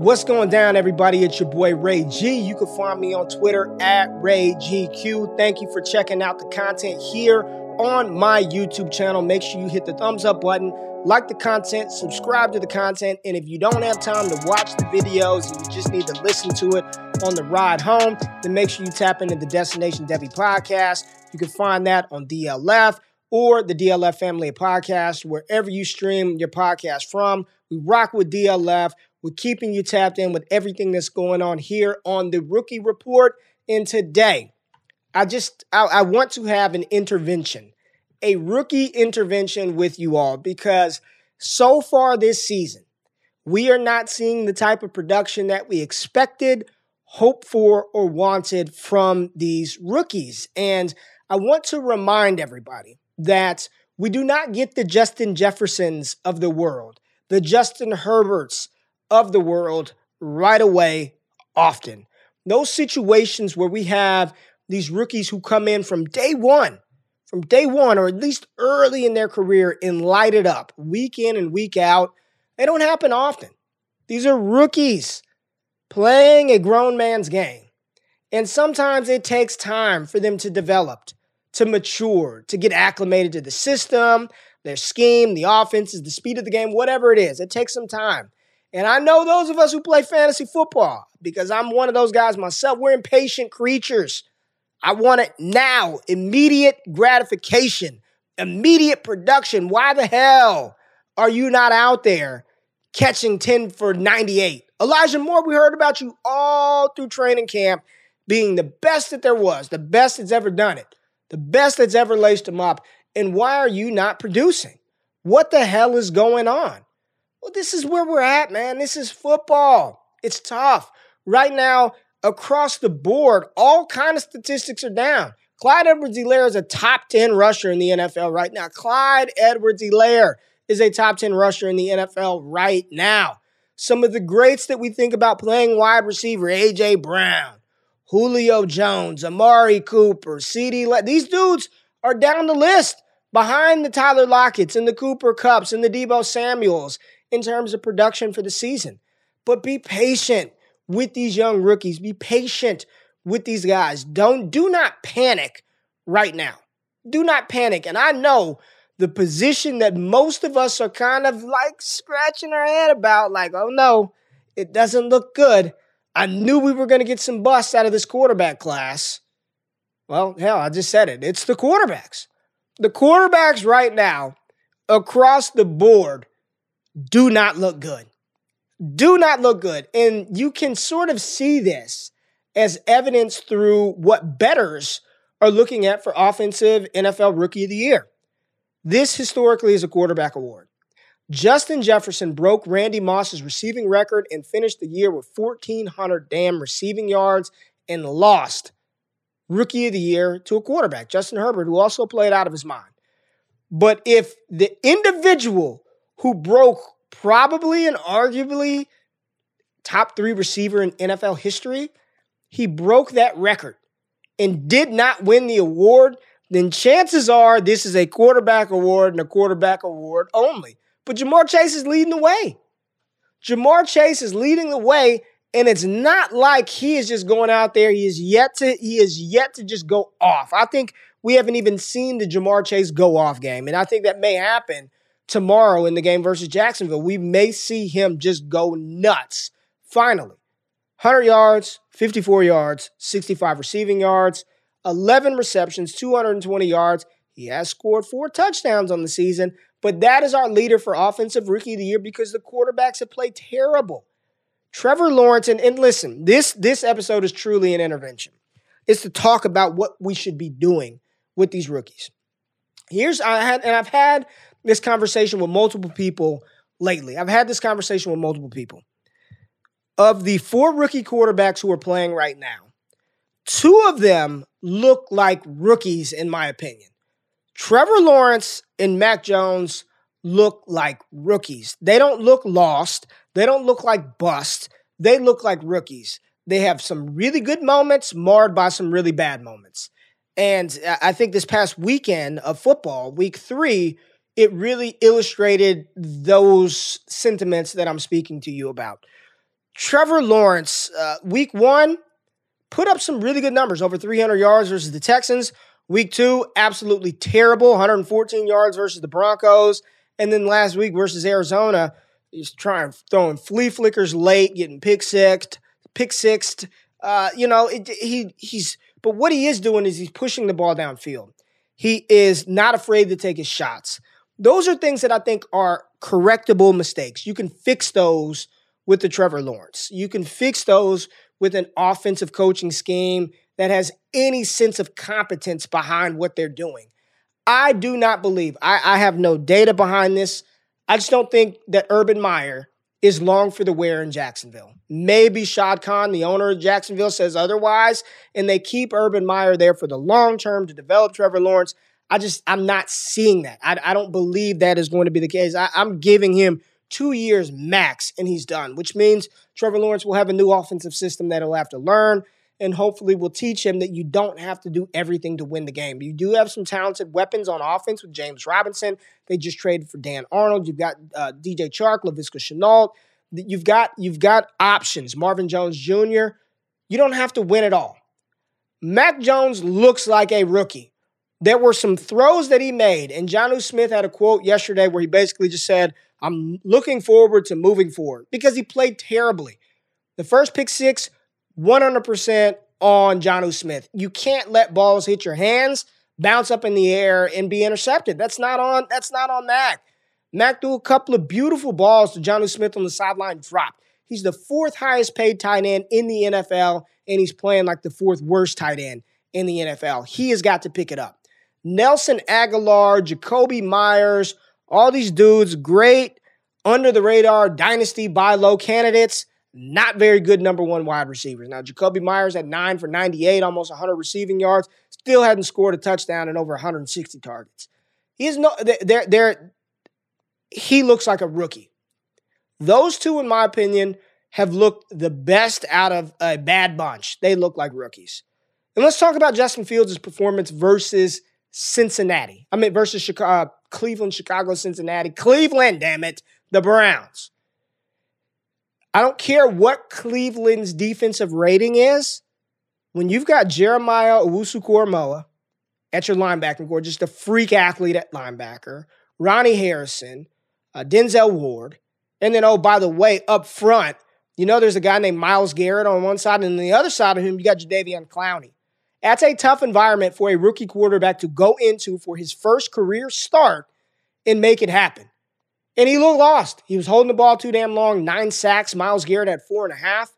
What's going down, everybody? It's your boy Ray G. You can find me on Twitter at RayGQ. Thank you for checking out the content here on my YouTube channel. Make sure you hit the thumbs up button, like the content, subscribe to the content, and if you don't have time to watch the videos and you just need to listen to it on the ride home, then make sure you tap into the Destination Devy podcast. You can find that on DLF or the DLF Family of Podcasts, wherever you stream your podcast from. We rock with DLF. We're keeping you tapped in with everything that's going on here on the Rookie Report. And today, I just I, I want to have an intervention, a rookie intervention with you all, because so far this season, we are not seeing the type of production that we expected, hoped for, or wanted from these rookies. And I want to remind everybody that we do not get the Justin Jeffersons of the world, the Justin Herberts of the world right away often. Those situations where we have these rookies who come in from day one, from day one, or at least early in their career and light it up week in and week out, they don't happen often. These are rookies playing a grown man's game. And sometimes it takes time for them to develop, to mature, to get acclimated to the system, their scheme, the offenses, the speed of the game, whatever it is. It takes some time. And I know those of us who play fantasy football, because I'm one of those guys myself, we're impatient creatures. I want it now, immediate gratification, immediate production. Why the hell are you not out there catching 10 for 98? Elijah Moore, we heard about you all through training camp being the best that there was, the best that's ever done it, the best that's ever laced him up. And why are you not producing? What the hell is going on? Well, this is where we're at, man. This is football. It's tough. Right now, across the board, all kind of statistics are down. Clyde Edwards-Helaire is a top 10 rusher in the NFL right now. Clyde Edwards-Helaire is a top 10 rusher in the NFL right now. Some of the greats that we think about playing wide receiver, A.J. Brown, Julio Jones, Amari Cooper, C.D. Le- these dudes are down the list behind the Tyler Lockett's and the Cooper Kupps and the Deebo Samuels in terms of production for the season. But be patient with these young rookies. Be patient with these guys. Don't do not panic right now. Do not panic. And I know the position that most of us are kind of like scratching our head about, like, oh no, it doesn't look good. I knew we were going to get some busts out of this quarterback class. Well, hell, I just said it. It's the quarterbacks. The quarterbacks right now, across the board, do not look good. Do not look good. And you can sort of see this as evidence through what bettors are looking at for offensive NFL rookie of the year. This historically is a quarterback award. Justin Jefferson broke Randy Moss's receiving record and finished the year with 1,400 damn receiving yards and lost rookie of the year to a quarterback, Justin Herbert, who also played out of his mind. But if the individual who broke probably and arguably top three receiver in NFL history, he broke that record and did not win the award, then chances are this is a quarterback award and a quarterback award only. But Ja'Marr Chase is leading the way. Ja'Marr Chase is leading the way, and it's not like he is just going out there. He is yet to he is yet to just go off. I think we haven't even seen the Ja'Marr Chase go off game, and I think that may happen tomorrow in the game versus Jacksonville. We may see him just go nuts. Finally, 100 yards, 54 yards, 65 receiving yards, 11 receptions, 220 yards. He has scored four touchdowns on the season, but that is our leader for offensive rookie of the year because the quarterbacks have played terrible. Trevor Lawrence, and, and listen, this, this episode is truly an intervention. It's to talk about what we should be doing with these rookies. Here's I had, and I've had this conversation with multiple people lately. I've had this conversation with multiple people. Of the four rookie quarterbacks who are playing right now, two of them look like rookies, in my opinion. Trevor Lawrence and Mac Jones look like rookies. They don't look lost. They don't look like bust. They look like rookies. They have some really good moments marred by some really bad moments. And I think this past weekend of football, week three, it really illustrated those sentiments that I'm speaking to you about. Trevor Lawrence, uh, week one, put up some really good numbers over 300 yards versus the Texans. Week two, absolutely terrible 114 yards versus the Broncos. And then last week versus Arizona, he's trying throwing flea flickers late, getting pick sixed, pick sixed. Uh, you know, it, he he's but what he is doing is he's pushing the ball downfield. He is not afraid to take his shots. Those are things that I think are correctable mistakes. You can fix those with the Trevor Lawrence. You can fix those with an offensive coaching scheme that has any sense of competence behind what they're doing. I do not believe, I, I have no data behind this. I just don't think that Urban Meyer is long for the wear in Jacksonville. Maybe Shad Khan, the owner of Jacksonville, says otherwise, and they keep Urban Meyer there for the long term to develop Trevor Lawrence. I just, I'm not seeing that. I, I don't believe that is going to be the case. I, I'm giving him two years max, and he's done, which means Trevor Lawrence will have a new offensive system that he'll have to learn and hopefully will teach him that you don't have to do everything to win the game. You do have some talented weapons on offense with James Robinson. They just traded for Dan Arnold. You've got uh, DJ Chark, Laviska Shenault. You've got you've got options. Marvin Jones Jr. You don't have to win it all. Mac Jones looks like a rookie. There were some throws that he made, and Jonnu Smith had a quote yesterday where he basically just said, "I'm looking forward to moving forward" because he played terribly. The first pick six 100% on Jonnu Smith. You can't let balls hit your hands, bounce up in the air, and be intercepted. That's not on. That's not on Mac. Mac threw a couple of beautiful balls to Jonnu Smith on the sideline, dropped. He's the fourth highest paid tight end in the NFL, and he's playing like the fourth worst tight end in the NFL. He has got to pick it up. Nelson Agholor, Jakobi Meyers, all these dudes, great under the radar dynasty buy low candidates not very good number one wide receivers. Now, Jakobi Meyers at nine for 98, almost 100 receiving yards, still hadn't scored a touchdown in over 160 targets. He's no, they're, they're, he looks like a rookie. Those two, in my opinion, have looked the best out of a bad bunch. They look like rookies. And let's talk about Justin Fields' performance versus Cincinnati. I mean, versus Chicago, uh, Cleveland, Chicago, Cincinnati. Cleveland, damn it, the Browns. I don't care what Cleveland's defensive rating is. When you've got Jeremiah Owusu-Koramoah at your linebacking corps, just a freak athlete at linebacker, Ronnie Harrison, uh, Denzel Ward, and then, oh, by the way, up front, you know there's a guy named Myles Garrett on one side, and on the other side of him, you got Jadeveon Clowney. That's a tough environment for a rookie quarterback to go into for his first career start and make it happen. And he looked lost. He was holding the ball too damn long. Nine sacks. Myles Garrett had four and a half.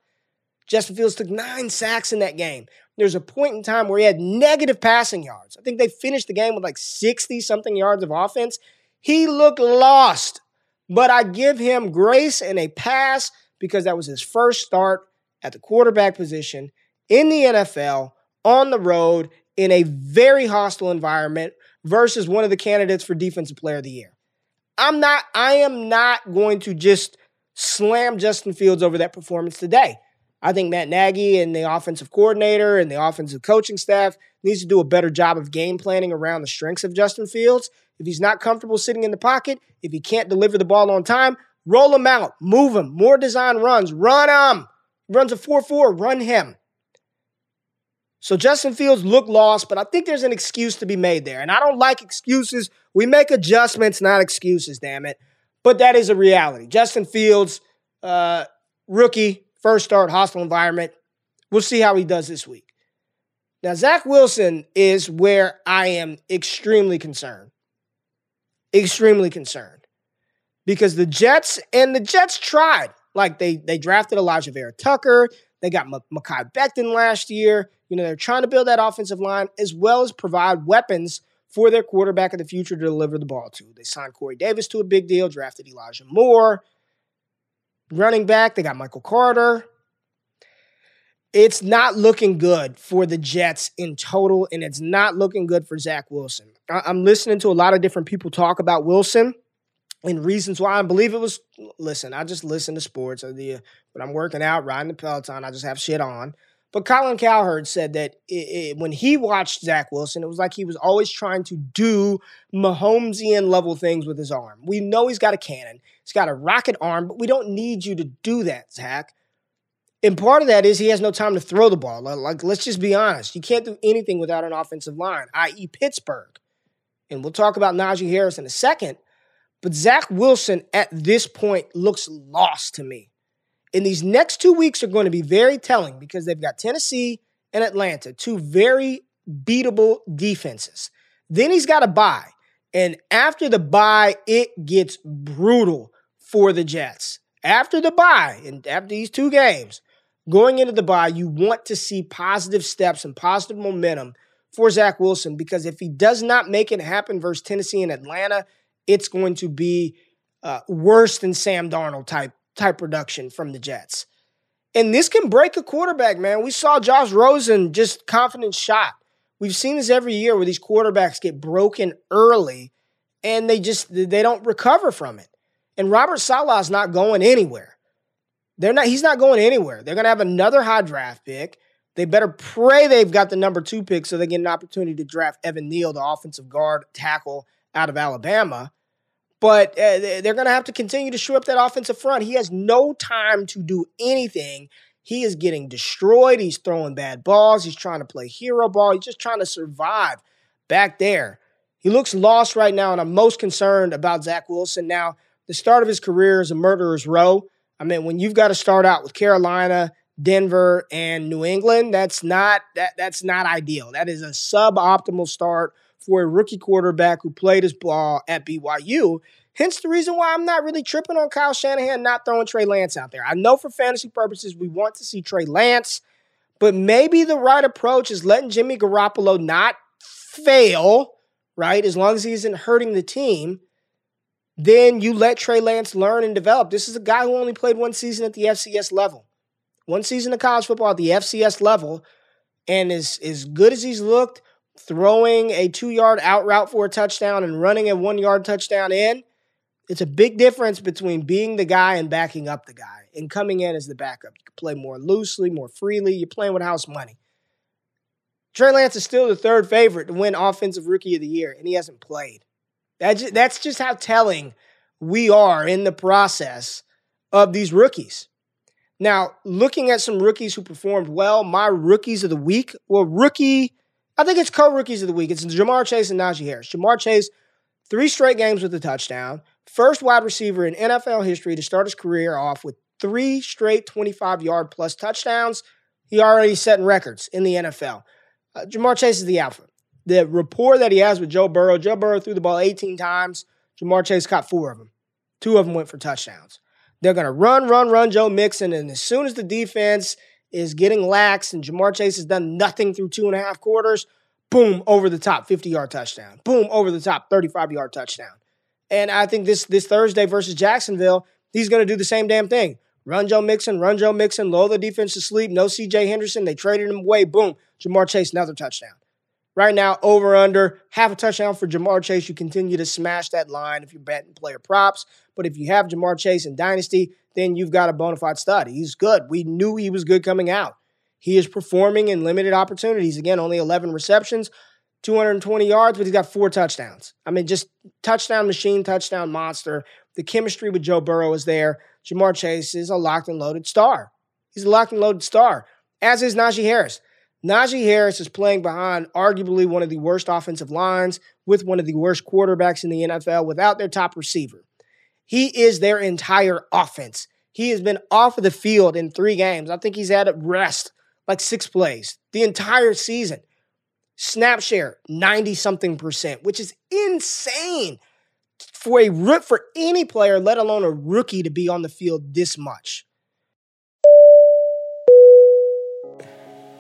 Justin Fields took nine sacks in that game. There's a point in time where he had negative passing yards. I think they finished the game with like 60 something yards of offense. He looked lost, but I give him grace and a pass because that was his first start at the quarterback position in the NFL on the road in a very hostile environment versus one of the candidates for Defensive Player of the Year. I'm not, I am not going to just slam Justin Fields over that performance today. I think Matt Nagy and the offensive coordinator and the offensive coaching staff needs to do a better job of game planning around the strengths of Justin Fields. If he's not comfortable sitting in the pocket, if he can't deliver the ball on time, roll him out, move him, more design runs, run him. Runs a 4 4, run him. So Justin Fields looked lost, but I think there's an excuse to be made there. And I don't like excuses. We make adjustments, not excuses, damn it. But that is a reality. Justin Fields, uh, rookie, first start, hostile environment. We'll see how he does this week. Now, Zach Wilson is where I am extremely concerned. Extremely concerned. Because the Jets, and the Jets tried. Like they they drafted Alijah Vera-Tucker. They got M- Mekhi Becton last year. You know, they're trying to build that offensive line as well as provide weapons for their quarterback of the future to deliver the ball to. They signed Corey Davis to a big deal, drafted Elijah Moore. Running back, they got Michael Carter. It's not looking good for the Jets in total, and it's not looking good for Zach Wilson. I- I'm listening to a lot of different people talk about Wilson and reasons why I believe it was. Listen, I just listen to sports. When I'm working out, riding the Peloton, I just have shit on. But Colin Cowherd said that it, it, when he watched Zach Wilson, it was like he was always trying to do Mahomesian level things with his arm. We know he's got a cannon, he's got a rocket arm, but we don't need you to do that, Zach. And part of that is he has no time to throw the ball. Like, let's just be honest. You can't do anything without an offensive line, i.e., Pittsburgh. And we'll talk about Najee Harris in a second. But Zach Wilson at this point looks lost to me. And these next two weeks are going to be very telling because they've got Tennessee and Atlanta, two very beatable defenses. Then he's got a bye. And after the bye, it gets brutal for the Jets. After the bye, and after these two games, going into the bye, you want to see positive steps and positive momentum for Zach Wilson because if he does not make it happen versus Tennessee and Atlanta, it's going to be uh, worse than Sam Darnold type type production from the Jets. And this can break a quarterback, man. We saw Josh Rosen just confident shot. We've seen this every year where these quarterbacks get broken early and they just they don't recover from it. And Robert Saleh's not going anywhere. They're not he's not going anywhere. They're going to have another high draft pick. They better pray they've got the number 2 pick so they get an opportunity to draft Evan Neal, the offensive guard tackle out of Alabama but uh, they're going to have to continue to shore up that offensive front. He has no time to do anything. He is getting destroyed. He's throwing bad balls. He's trying to play hero ball. He's just trying to survive back there. He looks lost right now, and I'm most concerned about Zach Wilson. Now, the start of his career is a murderer's row. I mean, when you've got to start out with Carolina, Denver, and New England, that's not that that's not ideal. That is a suboptimal start for a rookie quarterback who played his ball at BYU. Hence the reason why I'm not really tripping on Kyle Shanahan not throwing Trey Lance out there. I know for fantasy purposes we want to see Trey Lance, but maybe the right approach is letting Jimmy Garoppolo not fail, right? As long as he isn't hurting the team, then you let Trey Lance learn and develop. This is a guy who only played one season at the FCS level, one season of college football at the FCS level, and as, as good as he's looked, throwing a two yard out route for a touchdown and running a one yard touchdown in, it's a big difference between being the guy and backing up the guy and coming in as the backup. You can play more loosely, more freely. You're playing with house money. Trey Lance is still the third favorite to win Offensive Rookie of the Year, and he hasn't played. That's just, how telling we are in the process of these rookies. Now, looking at some rookies who performed well, my rookies of the week, were rookie I think it's co-rookies of the week. It's Ja'Marr Chase and Najee Harris. Ja'Marr Chase, three straight games with a touchdown. First wide receiver in NFL history to start his career off with three straight 25-yard plus touchdowns. He already setting records in the NFL. Uh, Ja'Marr Chase is the alpha. The rapport that he has with Joe Burrow, Joe Burrow threw the ball 18 times. Ja'Marr Chase caught four of them. Two of them went for touchdowns. They're going to run, run, run Joe Mixon. And as soon as the defense – is getting lax and Ja'Marr Chase has done nothing through two and a half quarters, boom, over the top, 50 yard touchdown. Boom, over the top, 35 yard touchdown. And I think this this Thursday versus Jacksonville, he's going to do the same damn thing. Run Joe Mixon, run Joe Mixon, low the defense to sleep, no CJ Henderson. They traded him away. Boom, Ja'Marr Chase, another touchdown. Right now, over under half a touchdown for Ja'Marr Chase. You continue to smash that line if you're betting player props. But if you have Ja'Marr Chase in Dynasty, then you've got a bona fide stud. He's good. We knew he was good coming out. He is performing in limited opportunities. Again, only 11 receptions, 220 yards, but he's got four touchdowns. I mean, just touchdown machine, touchdown monster. The chemistry with Joe Burrow is there. Ja'Marr Chase is a locked and loaded star. He's a locked and loaded star, as is Najee Harris. Najee Harris is playing behind arguably one of the worst offensive lines with one of the worst quarterbacks in the NFL without their top receiver. He is their entire offense. He has been off of the field in three games. I think he's had a rest like six plays the entire season. Snap share 90 something percent, which is insane for a for any player, let alone a rookie, to be on the field this much.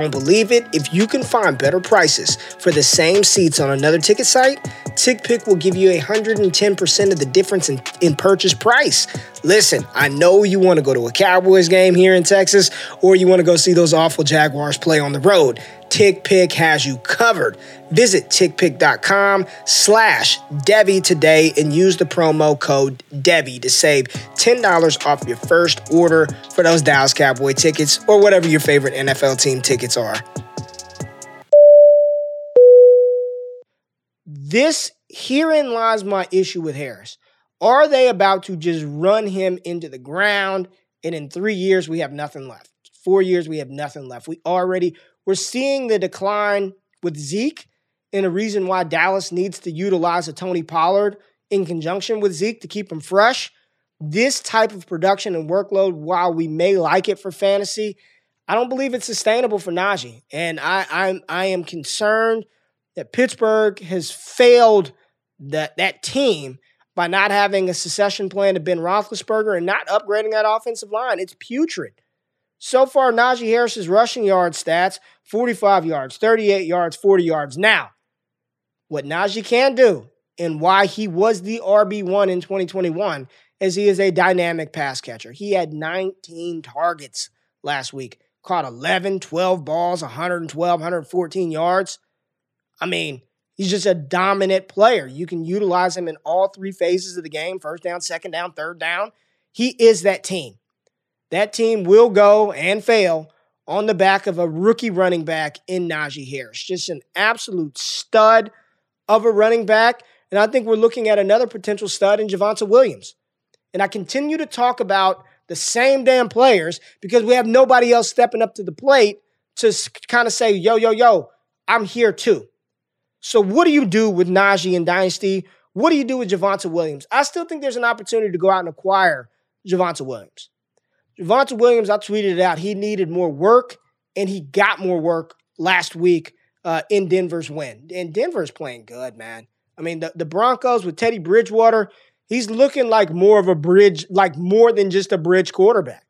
Don't believe it? If you can find better prices for the same seats on another ticket site, TickPick will give you 110% of the difference in, in purchase price. Listen, I know you want to go to a Cowboys game here in Texas, or you want to go see those awful Jaguars play on the road. TickPick has you covered. Visit tickpick.com slash Devy today and use the promo code Devy to save $10 off your first order for those Dallas Cowboy tickets or whatever your favorite NFL team tickets are. This herein lies my issue with Harris. Are they about to just run him into the ground and in 3 years we have nothing left? 4 years we have nothing left. We already we're seeing the decline with Zeke and a reason why Dallas needs to utilize a Tony Pollard in conjunction with Zeke to keep him fresh. This type of production and workload, while we may like it for fantasy, I don't believe it's sustainable for Najee. And I, I'm I am concerned that Pittsburgh has failed that that team by not having a succession plan to Ben Roethlisberger and not upgrading that offensive line. It's putrid. So far, Najee Harris's rushing yard stats 45 yards, 38 yards, 40 yards. Now, what Najee can do and why he was the RB1 in 2021 is he is a dynamic pass catcher. He had 19 targets last week, caught 11, 12 balls, 112, 114 yards. I mean, he's just a dominant player. You can utilize him in all three phases of the game first down, second down, third down. He is that team that team will go and fail on the back of a rookie running back in Najee Harris. Just an absolute stud of a running back. And I think we're looking at another potential stud in Javonte Williams. And I continue to talk about the same damn players because we have nobody else stepping up to the plate to kind of say, yo, yo, yo, I'm here too. So what do you do with Najee and Dynasty? What do you do with Javonte Williams? I still think there's an opportunity to go out and acquire Javonte Williams. Javonte Williams, I tweeted it out. He needed more work, and he got more work last week uh, in Denver's win. And Denver's playing good, man. I mean, the, the Broncos with Teddy Bridgewater, he's looking like more of a bridge, like more than just a bridge quarterback.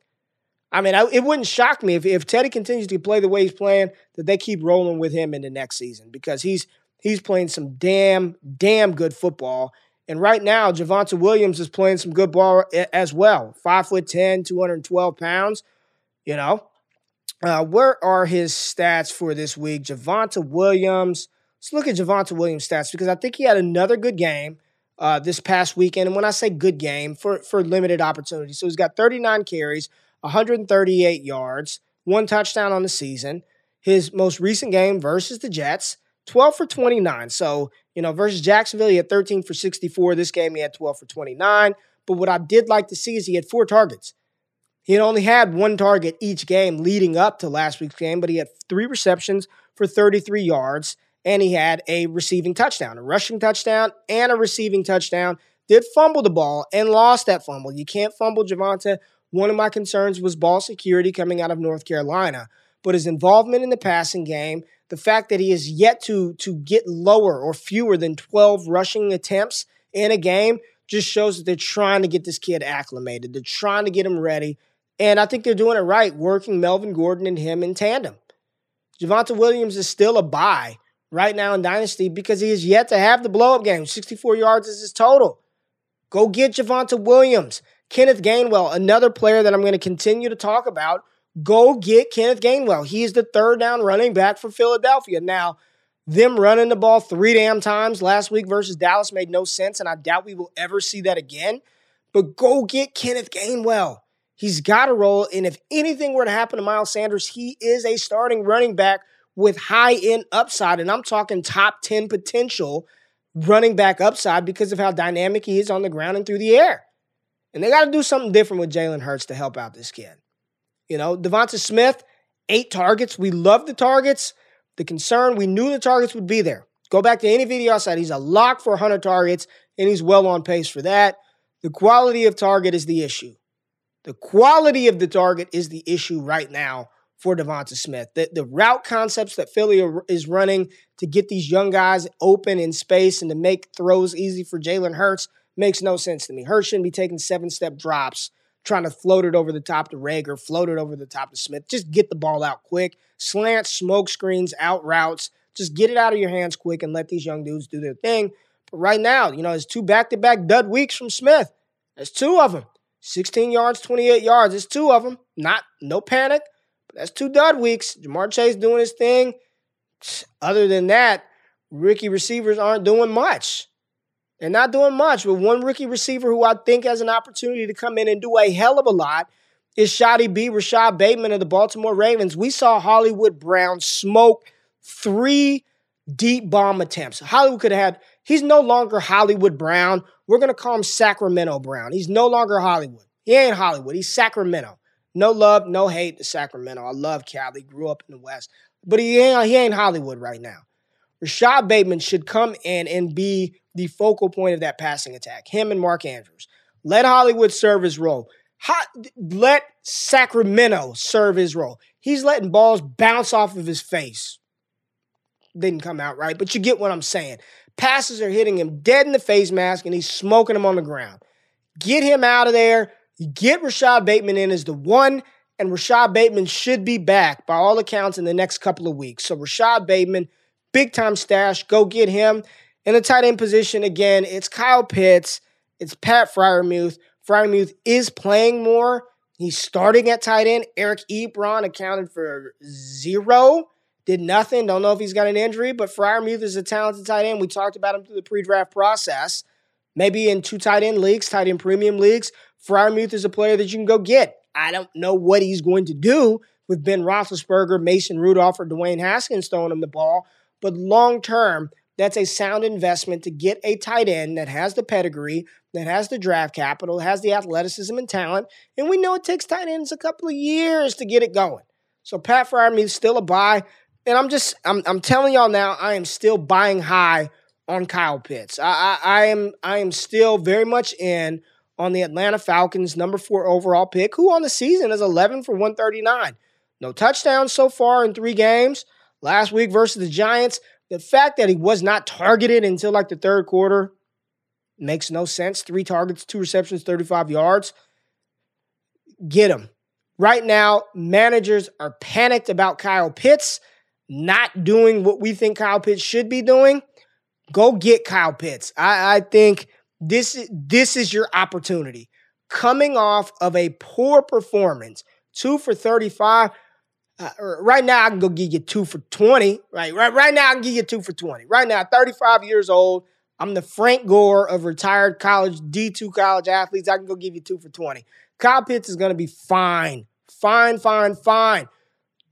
I mean, I, it wouldn't shock me if, if Teddy continues to play the way he's playing, that they keep rolling with him in the next season because he's he's playing some damn, damn good football. And right now, Javonte Williams is playing some good ball as well. Five foot 10, 212 pounds. You know, uh, where are his stats for this week? Javonte Williams. Let's look at Javonte Williams' stats because I think he had another good game uh, this past weekend. And when I say good game, for, for limited opportunity. So he's got 39 carries, 138 yards, one touchdown on the season. His most recent game versus the Jets, 12 for 29. So, you know, versus Jacksonville, he had 13 for 64. This game, he had 12 for 29. But what I did like to see is he had four targets. He had only had one target each game leading up to last week's game, but he had three receptions for 33 yards, and he had a receiving touchdown, a rushing touchdown, and a receiving touchdown. Did fumble the ball and lost that fumble. You can't fumble Javonte. One of my concerns was ball security coming out of North Carolina, but his involvement in the passing game, the fact that he is yet to to get lower or fewer than 12 rushing attempts in a game just shows that they're trying to get this kid acclimated. They're trying to get him ready. And I think they're doing it right, working Melvin Gordon and him in tandem. Javonte Williams is still a buy right now in Dynasty because he is yet to have the blow up game. 64 yards is his total. Go get Javonte Williams. Kenneth Gainwell, another player that I'm going to continue to talk about Go get Kenneth Gainwell. He is the third down running back for Philadelphia. Now, them running the ball three damn times last week versus Dallas made no sense, and I doubt we will ever see that again. But go get Kenneth Gainwell. He's got to roll. And if anything were to happen to Miles Sanders, he is a starting running back with high end upside. And I'm talking top 10 potential running back upside because of how dynamic he is on the ground and through the air. And they got to do something different with Jalen Hurts to help out this kid. You know, Devonta Smith, eight targets. We love the targets. The concern, we knew the targets would be there. Go back to any video I said, he's a lock for 100 targets, and he's well on pace for that. The quality of target is the issue. The quality of the target is the issue right now for Devonta Smith. The, the route concepts that Philly is running to get these young guys open in space and to make throws easy for Jalen Hurts makes no sense to me. Hurts shouldn't be taking seven step drops trying to float it over the top to Reagor, float it over the top to Smith. Just get the ball out quick. Slant, smoke screens, out routes. Just get it out of your hands quick and let these young dudes do their thing. But right now, you know, it's two back to back dud weeks from Smith. There's two of them. 16 yards, 28 yards. It's two of them. Not no panic, but that's two dud weeks. Ja'Marr Chase doing his thing. Other than that, rookie receivers aren't doing much. They're not doing much. But one rookie receiver who I think has an opportunity to come in and do a hell of a lot is Shotty B. Rashod Bateman of the Baltimore Ravens. We saw Hollywood Brown smoke three deep bomb attempts. Hollywood could have had, he's no longer Hollywood Brown. We're going to call him Sacramento Brown. He's no longer Hollywood. He ain't Hollywood. He's Sacramento. No love, no hate to Sacramento. I love Cali. Grew up in the West. But he ain't, he ain't Hollywood right now. Rashod Bateman should come in and be the focal point of that passing attack. Him and Mark Andrews. Let Hollywood serve his role. let Sacramento serve his role. He's letting balls bounce off of his face. Didn't come out right, but you get what I'm saying. Passes are hitting him dead in the face mask and he's smoking him on the ground. Get him out of there. Get Rashod Bateman in as the one, and Rashod Bateman should be back by all accounts in the next couple of weeks. So Rashod Bateman, big time stash. Go get him. In the tight end position, again, it's Kyle Pitts, it's Pat Freiermuth. Freiermuth is playing more. He's starting at tight end. Eric Ebron accounted for zero, did nothing. Don't know if he's got an injury, but Freiermuth is a talented tight end. We talked about him through the pre draft process. Maybe in two tight end leagues, tight end premium leagues, Freiermuth is a player that you can go get. I don't know what he's going to do with Ben Roethlisberger, Mason Rudolph, or Dwayne Haskins throwing him the ball, but long term, that's a sound investment to get a tight end that has the pedigree, that has the draft capital, has the athleticism and talent. And we know it takes tight ends a couple of years to get it going. So Pat Freiermuth is still a buy. And I'm just, I'm, I'm telling y'all now, I am still buying high on Kyle Pitts. I, I, I am, I am still very much in on the Atlanta Falcons number four overall pick, who on the season is 11 for 139. No touchdowns so far in three games. Last week versus the Giants, the fact that he was not targeted until like the third quarter makes no sense. Three targets, two receptions, 35 yards. Get him. Right now, managers are panicked about Kyle Pitts not doing what we think Kyle Pitts should be doing. Go get Kyle Pitts. I, I think this, this is your opportunity. Coming off of a poor performance, two for 35 uh, right now, I can go give you two for 20. Right, right, right now, I can give you two for 20. Right now, 35 years old. I'm the Frank Gore of retired college, D2 college athletes. I can go give you two for 20. Kyle Pitts is going to be fine. Fine, fine, fine.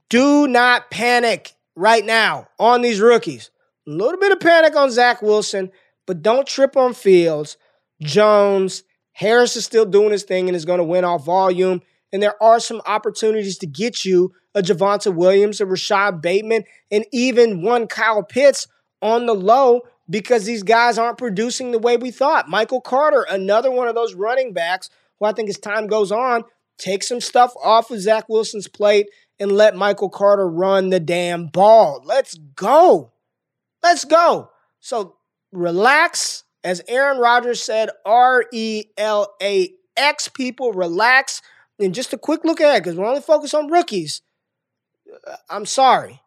Do not panic right now on these rookies. A little bit of panic on Zach Wilson, but don't trip on Fields. Jones, Harris is still doing his thing and is going to win off volume. And there are some opportunities to get you a Javonte Williams, a Rashod Bateman, and even one Kyle Pitts on the low because these guys aren't producing the way we thought. Michael Carter, another one of those running backs who I think as time goes on, take some stuff off of Zach Wilson's plate and let Michael Carter run the damn ball. Let's go. Let's go. So relax. As Aaron Rodgers said, R E L A X, people, relax. And just a quick look ahead, because we're only focused on rookies. I'm sorry.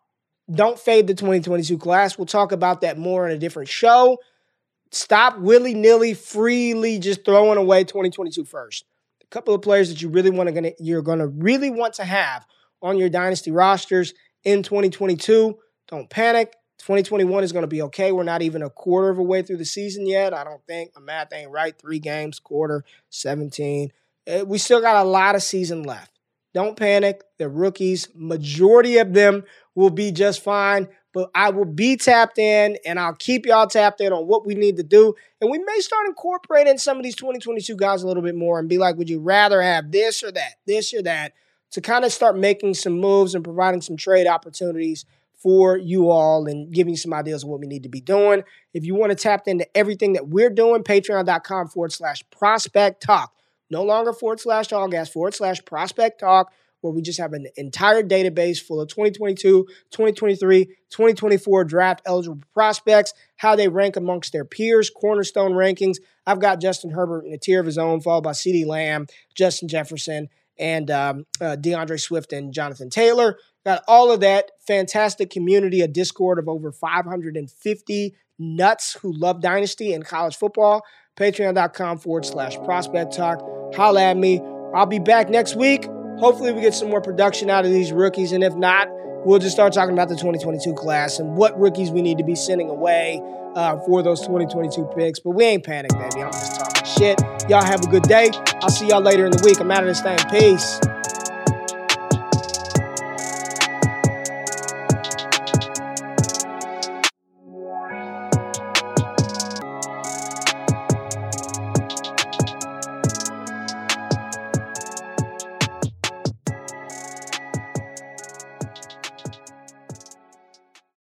Don't fade the 2022 class. We'll talk about that more in a different show. Stop willy nilly, freely just throwing away 2022 first. A couple of players that you really want to gonna you're gonna really want to have on your dynasty rosters in 2022. Don't panic. 2021 is going to be okay. We're not even a quarter of a way through the season yet. I don't think my math ain't right. Three games, quarter, 17. Uh, we still got a lot of season left. Don't panic. The rookies, majority of them will be just fine. But I will be tapped in and I'll keep y'all tapped in on what we need to do. And we may start incorporating some of these 2022 guys a little bit more and be like, would you rather have this or that, this or that, to kind of start making some moves and providing some trade opportunities for you all and giving you some ideas of what we need to be doing. If you want to tap into everything that we're doing, patreon.com forward slash prospect talk. No longer forward slash all gas, forward slash prospect talk, where we just have an entire database full of 2022, 2023, 2024 draft eligible prospects, how they rank amongst their peers, cornerstone rankings. I've got Justin Herbert in a tier of his own, followed by CeeDee Lamb, Justin Jefferson, and um, uh, D'Andre Swift and Jonathan Taylor. Got all of that fantastic community, a Discord of over 550 nuts who love Dynasty and college football. Patreon.com forward slash prospect talk. Holla at me. I'll be back next week. Hopefully, we get some more production out of these rookies. And if not, we'll just start talking about the 2022 class and what rookies we need to be sending away uh, for those 2022 picks. But we ain't panicked, baby. I'm just talking shit. Y'all have a good day. I'll see y'all later in the week. I'm out of this thing. Peace.